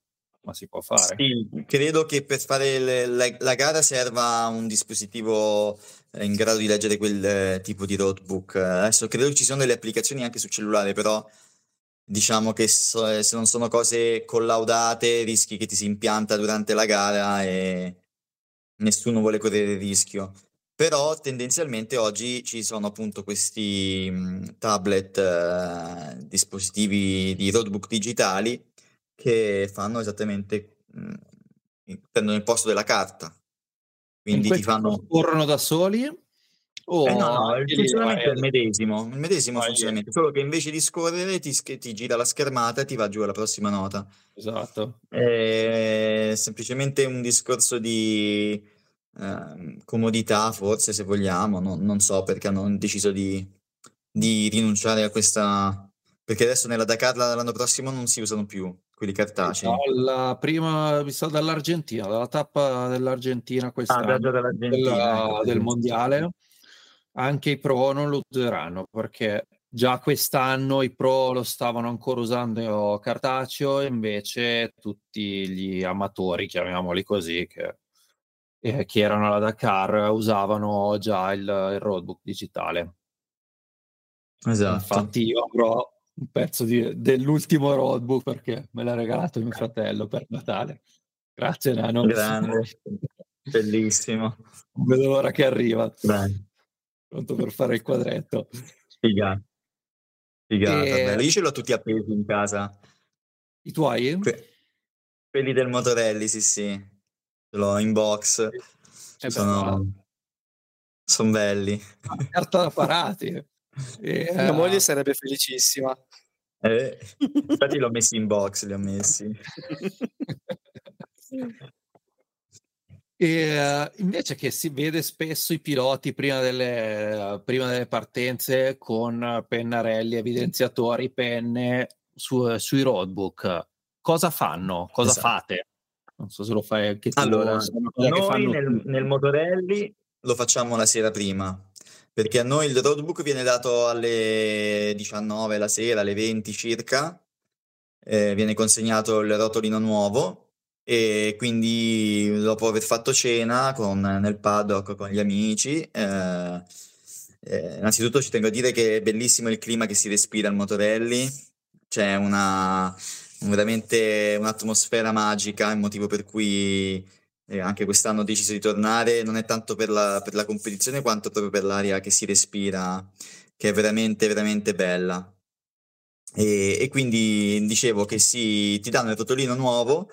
ma si può fare. Sì, credo che per fare le, la, la, gara serva un dispositivo eh, in grado di leggere quel eh, tipo di roadbook. Adesso credo che ci siano delle applicazioni anche sul cellulare, però diciamo che so, se non sono cose collaudate rischi che ti si impianta durante la gara e nessuno vuole correre il rischio. Però tendenzialmente oggi ci sono appunto questi mh, tablet, eh, dispositivi di roadbook digitali che fanno esattamente, mh, prendono il posto della carta. Quindi ti fanno... Corrono da soli? Oh, eh no, no, il funzionamento è il medesimo, il medesimo funzionamento, solo che invece di scorrere ti, ti, gira la schermata e ti va giù alla prossima nota. Esatto. È semplicemente un discorso di eh, comodità, forse se vogliamo, no, non so perché hanno deciso di, di rinunciare a questa... perché adesso nella Dakar l'anno prossimo non si usano più quelli cartacei. Dalla prima, mi sa dall'Argentina, dalla tappa dell'Argentina quest'anno, ah, dell'Argentina, della, del mondiale, anche i pro non lo useranno perché già quest'anno i pro lo stavano ancora usando cartaceo, invece tutti gli amatori, chiamiamoli così, che, eh, che erano alla Dakar, usavano già il, il roadbook digitale. Esatto. Infatti io avrò un pezzo di, dell'ultimo roadbook perché me l'ha regalato mio fratello per Natale. Grazie Nano. Grande, bellissimo. Non vedo l'ora che arriva. Beh. Pronto per fare il quadretto. Figata. Figata. E... Io ce l'ho tutti appesi in casa. I tuoi? Que- quelli del Motorelli, sì sì. Ce l'ho in box. Eh sono... sono belli. Carta da parati. E, Mia uh... moglie sarebbe felicissima. Eh, infatti l'ho messi in box, li ho messi. E, uh, invece che si vede spesso i piloti prima delle, uh, prima delle partenze con pennarelli, evidenziatori, penne su, sui roadbook, cosa fanno? Cosa esatto. fate? Non so se lo fai anche tu. Allora, noi nel, nel Motorelli lo facciamo la sera prima, perché a noi il roadbook viene dato alle 19 la sera, alle 20 circa, eh, viene consegnato il rotolino nuovo e quindi dopo aver fatto cena con, nel paddock con gli amici, eh, eh, innanzitutto ci tengo a dire che è bellissimo il clima che si respira al Motorelli, c'è una, veramente un'atmosfera magica, il motivo per cui e anche quest'anno ho deciso di tornare, non è tanto per la, per la competizione quanto proprio per l'aria che si respira, che è veramente, veramente bella. E, e quindi dicevo che si, ti danno il rotolino nuovo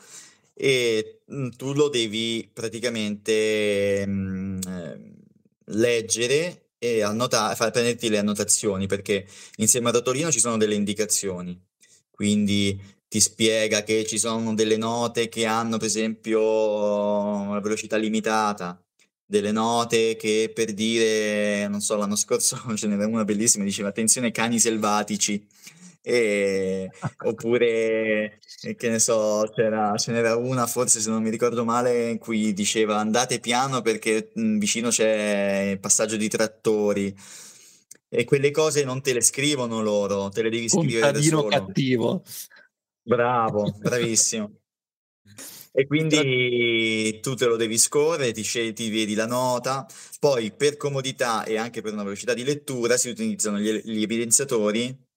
e mh, tu lo devi praticamente mh, eh, leggere e annotare, far prenderti le annotazioni perché insieme al rotolino ci sono delle indicazioni. Quindi ti spiega che ci sono delle note che hanno, per esempio, una velocità limitata, delle note che per dire, non so, l'anno scorso ce n'era una bellissima, diceva attenzione cani selvatici, e, oppure che ne so, c'era, ce n'era una forse se non mi ricordo male in cui diceva andate piano perché mh, vicino c'è il passaggio di trattori e quelle cose non te le scrivono loro, te le devi scrivere da solo. cattivo. Bravo, bravissimo. E quindi tu te lo devi scorrere, ti, scegli, ti vedi la nota, poi per comodità e anche per una velocità di lettura si utilizzano gli, gli evidenziatori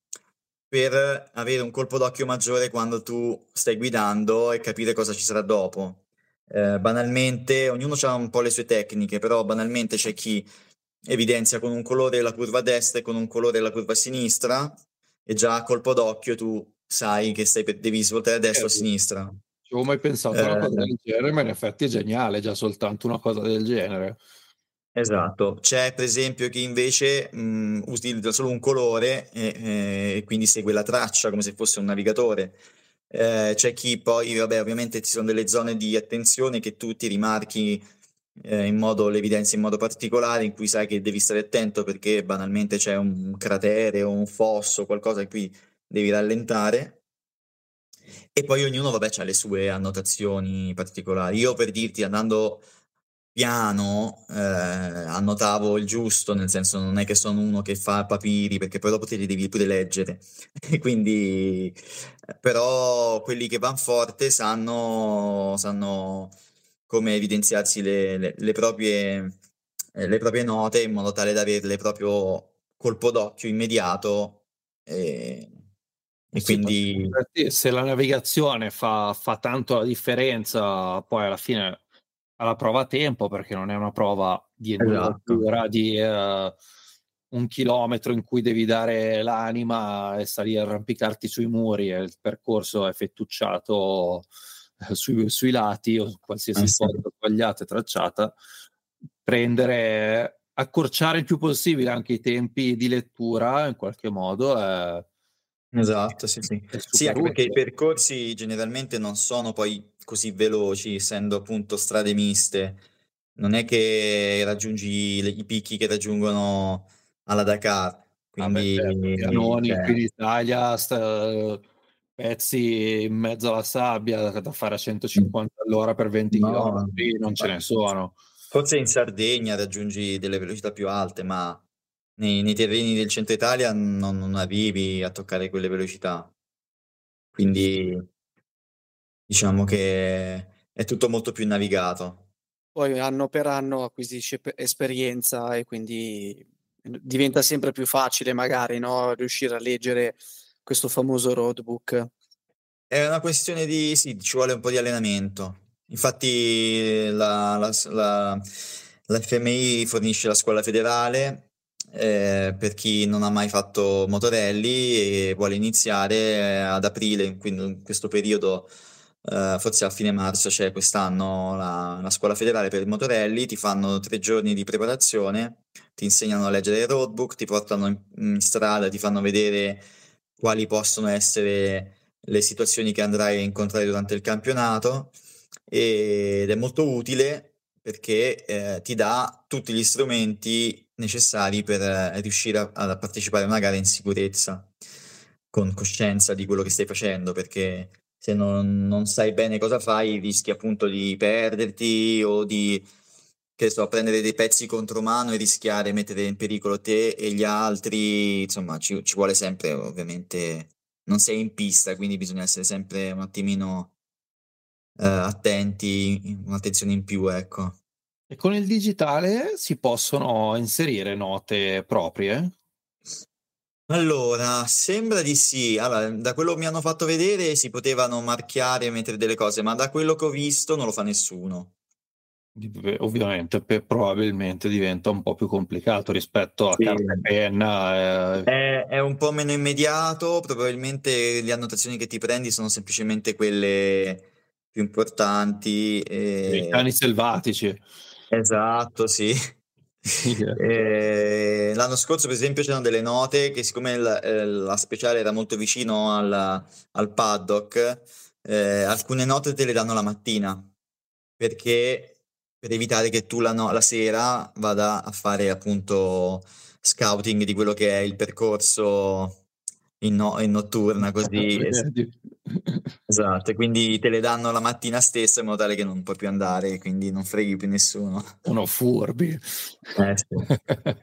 per avere un colpo d'occhio maggiore quando tu stai guidando e capire cosa ci sarà dopo. Eh, banalmente, ognuno ha un po' le sue tecniche, però banalmente c'è chi evidenzia con un colore la curva a destra e con un colore la curva a sinistra e già a colpo d'occhio tu sai che stai per, devi svoltare a destra o a Certo. sinistra. Non avevo mai pensato a una cosa Eh. del genere, ma in effetti è geniale già soltanto una cosa del genere. Esatto, c'è per esempio chi invece mh, utilizza solo un colore e, e quindi segue la traccia come se fosse un navigatore. Eh, c'è chi poi, vabbè, ovviamente ci sono delle zone di attenzione che tu ti rimarchi eh, in modo, le evidenze in modo particolare, in cui sai che devi stare attento perché banalmente c'è un cratere o un fosso, qualcosa in cui devi rallentare. E poi ognuno, vabbè, ha le sue annotazioni particolari. Io per dirti, andando piano, eh, annotavo il giusto, nel senso non è che sono uno che fa papiri, perché poi dopo te li devi pure leggere. E quindi, eh, però quelli che vanno forte sanno, sanno come evidenziarsi le, le- le proprie, eh, le proprie note in modo tale da averle proprio colpo d'occhio immediato. E, e Sì, quindi... se la navigazione fa, fa tanto la differenza, poi alla fine alla prova a tempo, perché non è una prova di Esatto. enduratura di eh, un chilometro in cui devi dare l'anima e a arrampicarti sui muri e il percorso è fettucciato eh, sui, sui lati o qualsiasi Ah, cosa sbagliata e tracciata, prendere, accorciare il più possibile anche i tempi di lettura in qualche modo è, Esatto, sì, sì. Sì, anche perché i percorsi generalmente non sono poi così veloci, essendo appunto strade miste. Non è che raggiungi le- i picchi che raggiungono alla Dakar, certo, quindi pianoni cioè, qui in Italia, sta- pezzi in mezzo alla sabbia da fare a 150 all'ora per 20 no, km, non ce ne sono. forse in Sardegna raggiungi delle velocità più alte, ma nei, nei terreni del centro Italia non, non arrivi a toccare quelle velocità. Quindi diciamo che è tutto molto più navigato. Poi anno per anno acquisisce pe- esperienza e quindi diventa sempre più facile magari, no, riuscire a leggere questo famoso roadbook. È una questione di, sì, ci vuole un po' di allenamento. Infatti la, la, la, la FMI fornisce la scuola federale eh, per chi non ha mai fatto motorelli e vuole iniziare eh, ad aprile, quindi in questo periodo, eh, forse a fine marzo c'è quest'anno la, la scuola federale per motorelli, ti fanno tre giorni di preparazione, ti insegnano a leggere il roadbook, ti portano in, in strada, ti fanno vedere quali possono essere le situazioni che andrai a incontrare durante il campionato ed è molto utile perché eh, ti dà tutti gli strumenti necessari per eh, riuscire a, a partecipare a una gara in sicurezza, con coscienza di quello che stai facendo, perché se non, non sai bene cosa fai rischi appunto di perderti o di che so, prendere dei pezzi contro mano e rischiare di mettere in pericolo te e gli altri, insomma, ci, ci vuole sempre, ovviamente, non sei in pista, quindi bisogna essere sempre un attimino eh, attenti, un'attenzione in più, ecco. E con il digitale si possono inserire note proprie? Allora, sembra di sì. Allora, da quello che mi hanno fatto vedere si potevano marchiare e mettere delle cose, ma da quello che ho visto non lo fa nessuno. Ovviamente, pe- probabilmente diventa un po' più complicato rispetto a Sì. carta e penna. eh, È, è un po' meno immediato, probabilmente le annotazioni che ti prendi sono semplicemente quelle più importanti. E... I cani selvatici. Esatto, sì. Eh, l'anno scorso, per esempio, c'erano delle note che, siccome la, eh, la speciale era molto vicino al, al paddock, eh, alcune note te le danno la mattina perché per evitare che tu la, no- la sera vada a fare appunto scouting di quello che è il percorso in, no- in notturna così. Esatto, quindi te le danno la mattina stessa in modo tale che non puoi più andare, quindi non freghi più nessuno. Sono furbi. Eh, sì.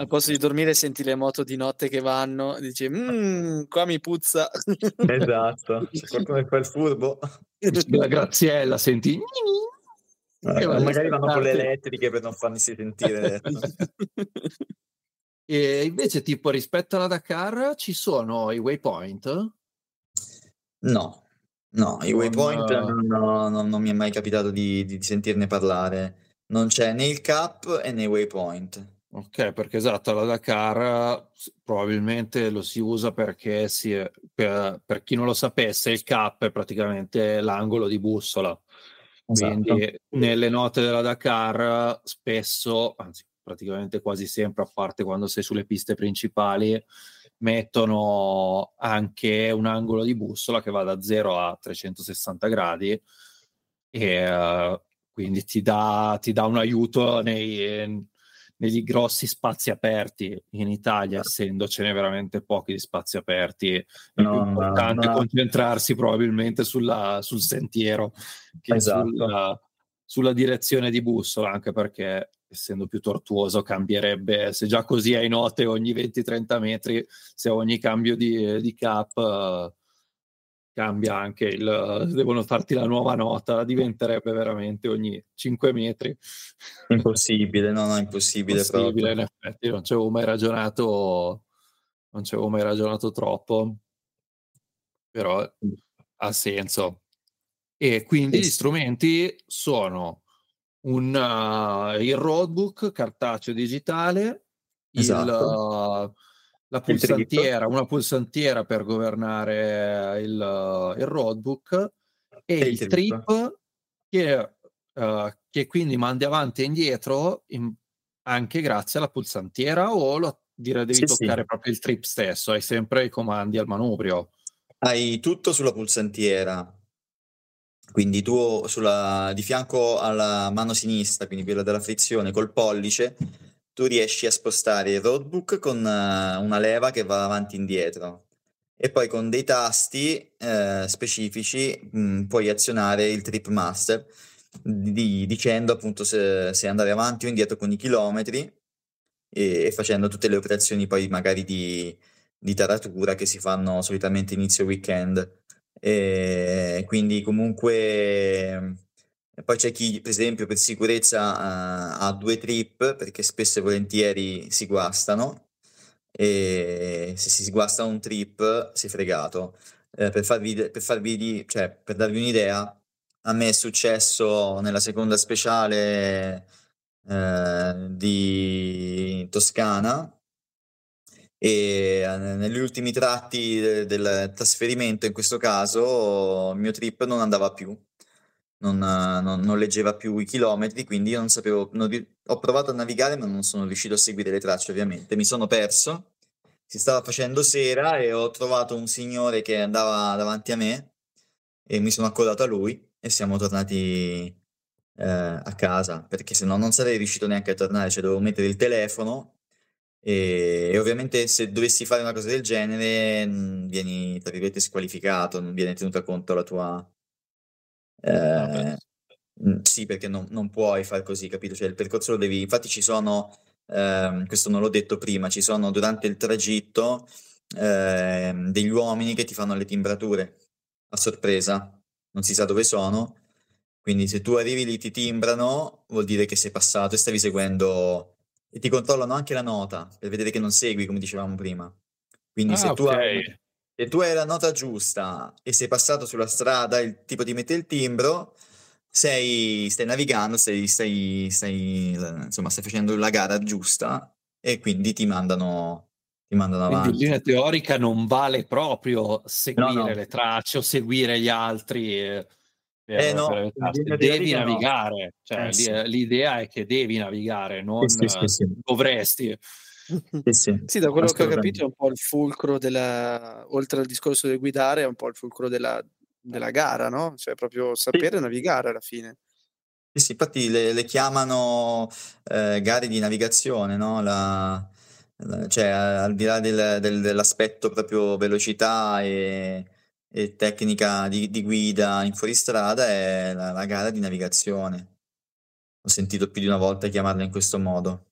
Al posto di dormire senti le moto di notte che vanno dici mmm, qua mi puzza. Esatto, c'è qualcuno che fa il furbo. La Graziella, senti... Eh, magari vanno con le elettriche per non farmi sentire. E invece, tipo, rispetto alla Dakar, ci sono i waypoint? No, no, i waypoint non, non, non, mi è mai capitato di, di, sentirne parlare. Non c'è né il cap e né i waypoint. Ok, perché esatto, la Dakar probabilmente lo si usa perché si, per, per, chi non lo sapesse, il cap è praticamente l'angolo di bussola. Esatto. Quindi nelle note della Dakar spesso, anzi praticamente quasi sempre, a parte quando sei sulle piste principali, mettono anche un angolo di bussola che va da 0 a 360 gradi e uh, quindi ti dà, ti dà, un aiuto nei, negli grossi spazi aperti in Italia, essendocene veramente pochi di spazi aperti, è no, più importante no, no. concentrarsi probabilmente sulla, sul sentiero che esatto. sulla, sulla direzione di bussola, anche perché essendo più tortuoso, cambierebbe, se già così hai note ogni 20-30 metri, se ogni cambio di, di cap uh, cambia anche il, devono farti la nuova nota, diventerebbe veramente ogni 5 metri. Impossibile, no, no, impossibile. Impossibile, in effetti, non ci avevo mai ragionato, non ci avevo mai ragionato troppo, però ha senso. E quindi gli strumenti sono un, uh, il roadbook cartaceo digitale, esatto. il, uh, la pulsantiera, una pulsantiera per governare il, il roadbook e, e il, trip, trip che, uh, che, quindi mandi avanti e indietro in, anche grazie alla pulsantiera o lo, dire, devi sì, toccare sì. proprio il trip stesso, hai sempre i comandi al manubrio. Hai tutto sulla pulsantiera, quindi tu sulla, di fianco alla mano sinistra, quindi quella della frizione, col pollice, tu riesci a spostare il roadbook con uh, una leva che va avanti e indietro e poi con dei tasti uh, specifici mh, mm, puoi azionare il trip master di, dicendo appunto se, se, andare avanti o indietro con i chilometri e, e facendo tutte le operazioni poi magari di, di taratura che si fanno solitamente inizio weekend. E quindi comunque poi c'è chi, per esempio, per sicurezza uh, ha due trip perché spesso e volentieri si guastano e se si guasta un trip si è fregato. Eh, per, farvi, per, farvi, cioè, per darvi un'idea, a me è successo nella seconda speciale eh, di Toscana e eh, negli ultimi tratti del, trasferimento in questo caso il mio trip non andava più. Non, non, non leggeva più i chilometri quindi io non sapevo non, ho provato a navigare ma non sono riuscito a seguire le tracce ovviamente. Mi sono perso si stava facendo sera e ho trovato un signore che andava davanti a me e mi sono accodato a lui e siamo tornati eh, a casa perché se no non sarei riuscito neanche a tornare cioè dovevo mettere il telefono e, e, ovviamente se dovessi fare una cosa del genere mh, vieni, tra virgolette, squalificato, non viene tenuta conto la tua... Eh, mh, sì, perché non, non, puoi fare così, capito? Cioè il percorso lo devi... Infatti ci sono, ehm, questo non l'ho detto prima, ci sono durante il tragitto ehm, degli uomini che ti fanno le timbrature a sorpresa, non si sa dove sono, quindi se tu arrivi lì ti timbrano, vuol dire che sei passato e stavi seguendo e ti controllano anche la nota per vedere che non segui, come dicevamo prima. Quindi ah, se, tu okay. hai, se, tu hai, la nota giusta e sei passato sulla strada, il tipo ti mette il timbro, sei, stai navigando, stai, stai, stai, insomma, stai facendo la gara giusta e quindi ti mandano, ti mandano avanti. Quindi in linea teorica non vale proprio seguire no, no. le tracce o seguire gli altri. Per, eh no, per devi navigare, no. cioè, eh sì. l'idea è che devi navigare, non sì, sì, dovresti. Sì, sì. da quello che ho capito è un po' il fulcro della, oltre al discorso del guidare, è un po' il fulcro della, della gara, no? Cioè proprio sapere sì. navigare alla fine. Sì, sì, infatti le, le chiamano eh, gare di navigazione, no? La, la, cioè al di là del, del, dell'aspetto proprio velocità e, e tecnica di, di, guida in fuoristrada è la, la gara di navigazione. Ho sentito più di una volta chiamarla in questo modo.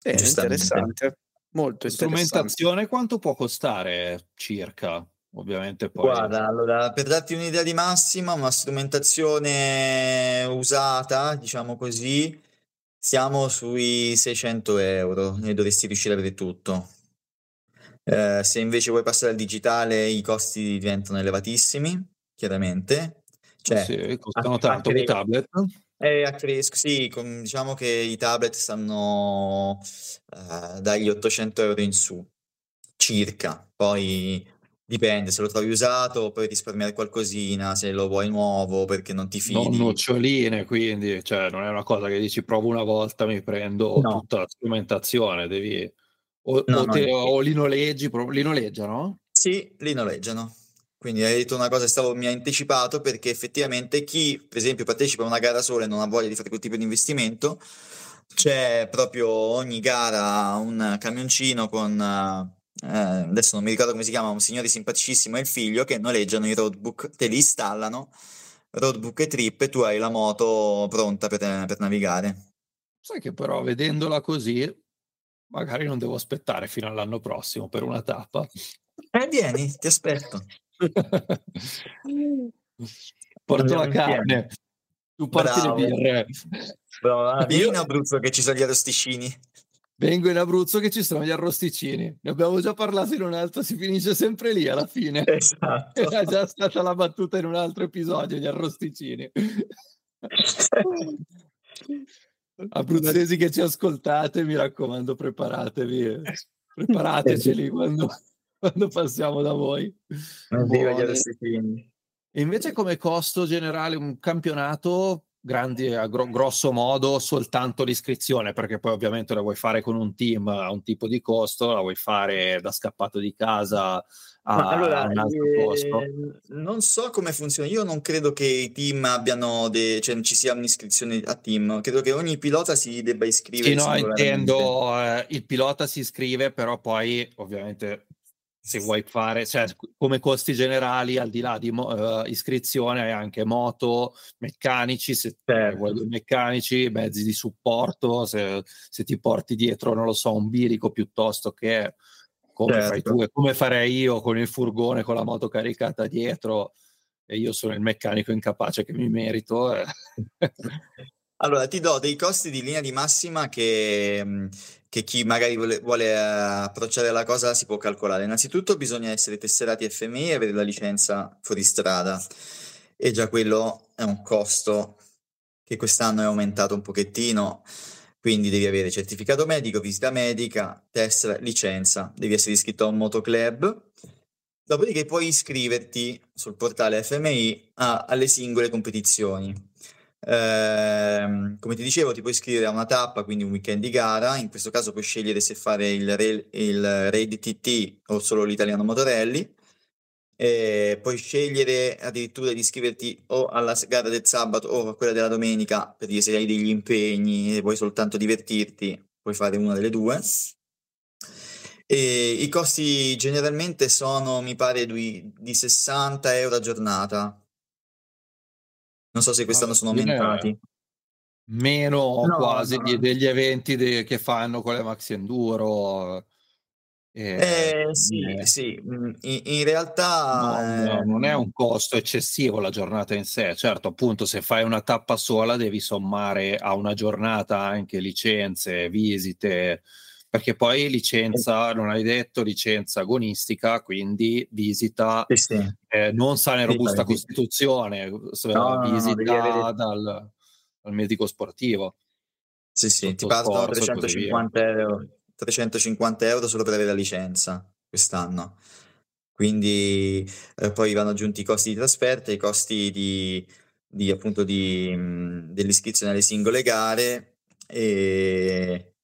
È interessante, molto interessante. Strumentazione quanto può costare circa? Ovviamente poi... Guarda, allora, per darti un'idea di massima, una strumentazione usata, diciamo così, siamo sui 600 euro e dovresti riuscire ad avere tutto. Eh, se invece vuoi passare al digitale, i costi diventano elevatissimi, chiaramente. Cioè, sì, costano tanto i tablet. Eh, a cresco, sì, com- diciamo che i tablet stanno eh, dagli 800 euro in su, circa. Poi dipende, se lo trovi usato puoi risparmiare qualcosina, se lo vuoi nuovo perché non ti Non fidi. noccioline, quindi, cioè, non è una cosa che dici provo una volta, mi prendo No, tutta la strumentazione, devi... O, no, o, te- o li noleggi, li noleggiano? Sì, li noleggiano. Quindi hai detto una cosa che stavo, mi ha anticipato perché effettivamente chi, per esempio, partecipa a una gara sola e non ha voglia di fare quel tipo di investimento, c'è proprio ogni gara un camioncino con, eh, adesso non mi ricordo come si chiama, un signore simpaticissimo e il figlio che noleggiano i roadbook, te li installano, roadbook e trip e tu hai la moto pronta per, per navigare. Sai che però vedendola così, magari non devo aspettare fino all'anno prossimo per una tappa. Eh, vieni, ti aspetto. Porto la carne, tu porti Bravo. le birre. Bravo, ah, Io in Abruzzo che ci sono gli arrosticini. vengo in Abruzzo che ci sono gli arrosticini. Ne abbiamo già parlato in un altro, si finisce sempre lì alla fine. Esatto. Era già stata la battuta in un altro episodio, gli arrosticini. Abruzzesi che ci ascoltate, mi raccomando, preparatevi, preparateceli quando, quando passiamo da voi. E invece come costo generale un campionato grandi a gro- grosso modo soltanto l'iscrizione, perché poi ovviamente la vuoi fare con un team a un tipo di costo, la vuoi fare da scappato di casa Ma allora, eh, non so come funziona. Io non credo che i team abbiano, de- cioè ci sia un'iscrizione a team. Credo che ogni pilota si debba Sì, iscrivere no, singolarmente. intendo, eh, il pilota si iscrive, però poi ovviamente se vuoi fare, cioè come costi generali, al di là di mo- eh, iscrizione, hai anche moto, meccanici, se Certo. vuoi due meccanici, mezzi di supporto, se, se ti porti dietro, non lo so, un bilico piuttosto che come fai Certo. tu e come farei io con il furgone, con la moto caricata dietro e io sono il meccanico incapace che mi merito. eh. Allora, ti do dei costi di linea di massima che, mh, che chi magari vuole, vuole, eh, approcciare la cosa si può calcolare. Innanzitutto bisogna essere tesserati FMI e avere la licenza fuoristrada e già quello è un costo che quest'anno è aumentato un pochettino, quindi devi avere certificato medico, visita medica, tessera, licenza, devi essere iscritto a un motoclub. Dopodiché puoi iscriverti sul portale FMI a- alle singole competizioni. Ehm, come ti dicevo, ti puoi iscrivere a una tappa, quindi un weekend di gara. In questo caso puoi scegliere se fare il, rail- il Raid TT o solo l'Italiano Motorelli. E puoi scegliere addirittura di iscriverti o alla gara del sabato o a quella della domenica per dire se hai degli impegni e vuoi soltanto divertirti, puoi fare una delle due. E i costi generalmente sono, mi pare, di, di 60 euro a giornata. Non so se quest'anno sono aumentati. meno No, quasi no. degli eventi de- che fanno con le Maxi Enduro. Eh, Eh, sì, eh, sì, mm, in, in realtà non, non è ehm, un costo eccessivo la giornata in sé. Certo, appunto, se fai una tappa sola devi sommare a una giornata anche licenze, visite, perché poi licenza, non hai detto, licenza agonistica, quindi visita sì, sì. eh, non sana e Sì, robusta fai- costituzione, No, no, no, no, visita dal, dal medico sportivo. Sì, sì, ti partono scorso e così via. 350 euro, 350 euro solo per avere la licenza quest'anno. quindi eh, poi vanno aggiunti i costi di trasferta, i costi di, di appunto di, mh, dell'iscrizione alle singole gare e,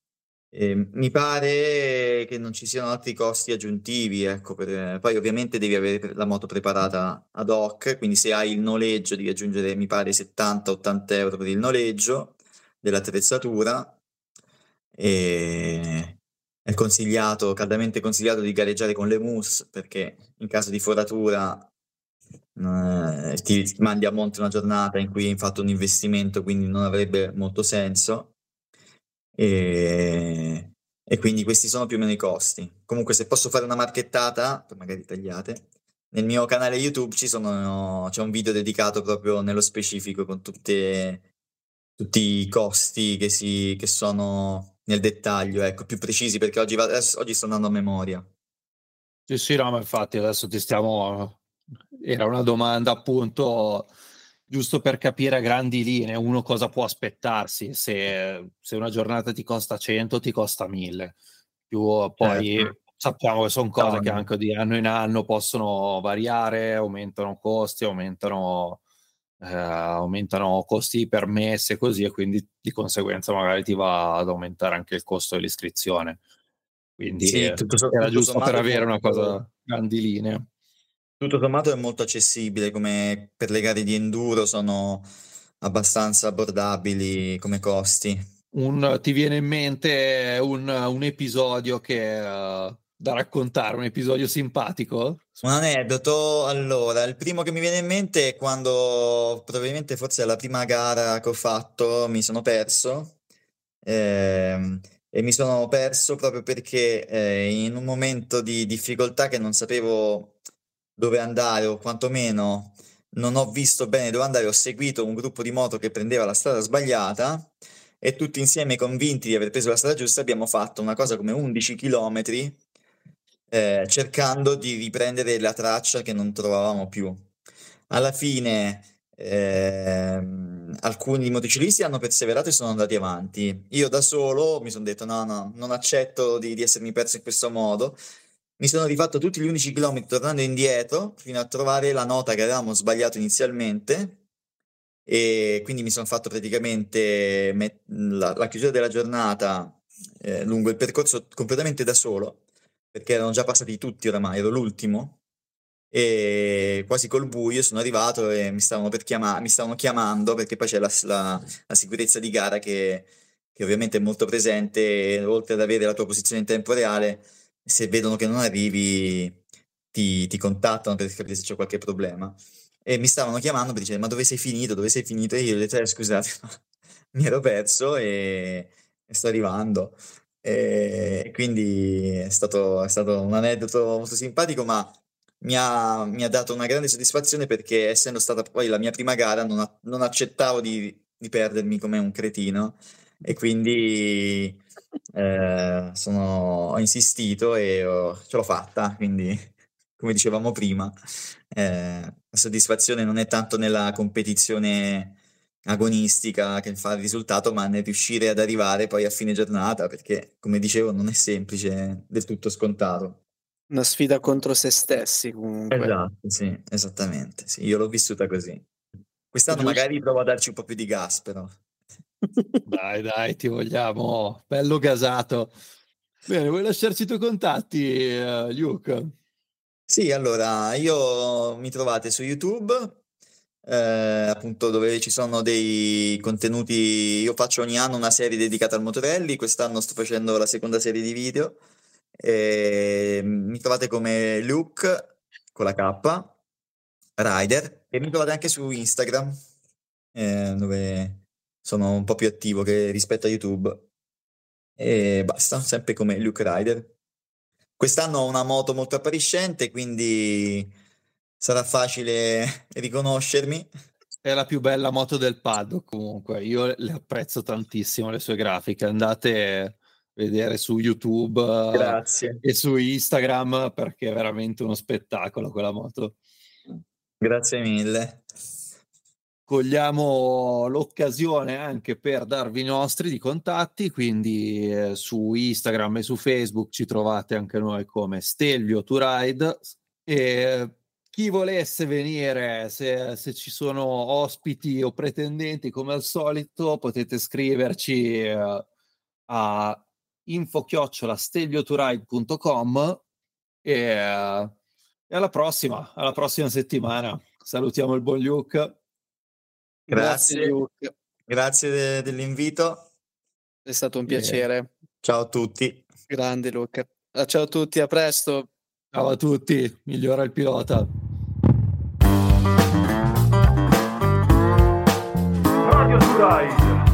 e, mi pare che non ci siano altri costi aggiuntivi, ecco, per, poi ovviamente devi avere la moto preparata ad hoc, quindi se hai il noleggio devi aggiungere mi pare 70-80 euro per il noleggio dell'attrezzatura e è consigliato, caldamente consigliato di gareggiare con le mousse perché in caso di foratura eh, ti mandi a monte una giornata in cui hai fatto un investimento, quindi non avrebbe molto senso. E, e quindi questi sono più o meno i costi. Comunque, se posso fare una marchettata, magari tagliate, nel mio canale YouTube ci sono, c'è un video dedicato proprio nello specifico con tutte, tutti i costi che, si, che sono nel dettaglio, ecco, più precisi, perché oggi, adesso, oggi sto andando a memoria. Sì, sì, no, ma infatti adesso ti stiamo... Era una domanda appunto giusto per capire a grandi linee uno cosa può aspettarsi se, se una giornata ti costa 100 ti costa 1000 più poi certo. sappiamo che sono cose no, che anche di anno in anno possono variare aumentano costi aumentano eh, aumentano costi permessi e così e quindi di conseguenza magari ti va ad aumentare anche il costo dell'iscrizione. Quindi sì, eh, tutto, era tutto giusto per avere una cosa grandi linee. Tutto sommato è molto accessibile, come per le gare di enduro sono abbastanza abbordabili come costi. Un, ti viene in mente un, un episodio che uh, da raccontare, un episodio simpatico? Un aneddoto, allora, il primo che mi viene in mente è quando probabilmente forse è la prima gara che ho fatto mi sono perso ehm, e mi sono perso proprio perché eh, in un momento di difficoltà che non sapevo dove andare o quantomeno non ho visto bene dove andare, ho seguito un gruppo di moto che prendeva la strada sbagliata e tutti insieme convinti di aver preso la strada giusta abbiamo fatto una cosa come 11 chilometri eh, cercando di riprendere la traccia che non trovavamo più. Alla fine ehm, alcuni motociclisti hanno perseverato e sono andati avanti. Io da solo mi sono detto no, no, non accetto di, di essermi perso in questo modo. Mi sono rifatto tutti gli 11 km tornando indietro fino a trovare la nota che avevamo sbagliato inizialmente e quindi mi sono fatto praticamente met- la, la, chiusura della giornata eh, lungo il percorso completamente da solo perché erano già passati tutti oramai, ero l'ultimo e quasi col buio sono arrivato e mi stavano, per chiama- mi stavano chiamando perché poi c'è la, la, la sicurezza di gara che, che, ovviamente è molto presente oltre ad avere la tua posizione in tempo reale se vedono che non arrivi ti, ti contattano per capire se c'è qualche problema. E mi stavano chiamando per dire ma dove sei finito, dove sei finito? E io gli ho detto eh, scusate mi ero perso e, e sto arrivando e quindi è stato, è stato un aneddoto molto simpatico, ma mi ha, mi ha, dato una grande soddisfazione perché essendo stata poi la mia prima gara non, a, non accettavo di, di, perdermi come un cretino e quindi eh, sono, ho insistito e ho, ce l'ho fatta, quindi come dicevamo prima eh, la soddisfazione non è tanto nella competizione agonistica che fa il risultato, ma nel riuscire ad arrivare poi a fine giornata, perché come dicevo non è semplice, del tutto scontato. Una sfida contro se stessi comunque. Esatto, sì, esattamente. Sì, io l'ho vissuta così. Quest'anno Giusto. magari provo a darci un po' più di gas, però. dai, dai, ti vogliamo. Bello gasato. Bene, vuoi lasciarci i tuoi contatti, uh, Luke? Sì, allora, io mi trovate su YouTube eh, appunto dove ci sono dei contenuti. Io faccio ogni anno una serie dedicata al motorelli, quest'anno sto facendo la seconda serie di video. E mi trovate come Luke con la K, Rider, e mi trovate anche su Instagram, eh, dove sono un po' più attivo che rispetto a YouTube. E basta, sempre come Luke Rider. Quest'anno ho una moto molto appariscente, quindi sarà facile riconoscermi. È la più bella moto del paddock comunque, io le apprezzo tantissimo le sue grafiche, andate a vedere su YouTube Grazie. e su Instagram perché è veramente uno spettacolo quella moto. Grazie mille. Cogliamo l'occasione anche per darvi i nostri di contatti, quindi eh, su Instagram e su Facebook ci trovate anche noi come Stelvio to Ride, E chi volesse venire, se, se, ci sono ospiti o pretendenti, come al solito, potete scriverci uh, a info-steglioturide.com e, uh, e alla prossima, alla prossima settimana. Salutiamo il buon Luke. Grazie, Grazie Luke. Grazie de- dell'invito. È stato un piacere. Ciao a tutti. Grande Luca. Ah, ciao a tutti, a presto. Ciao a tutti, migliora il pilota. Radio Suride.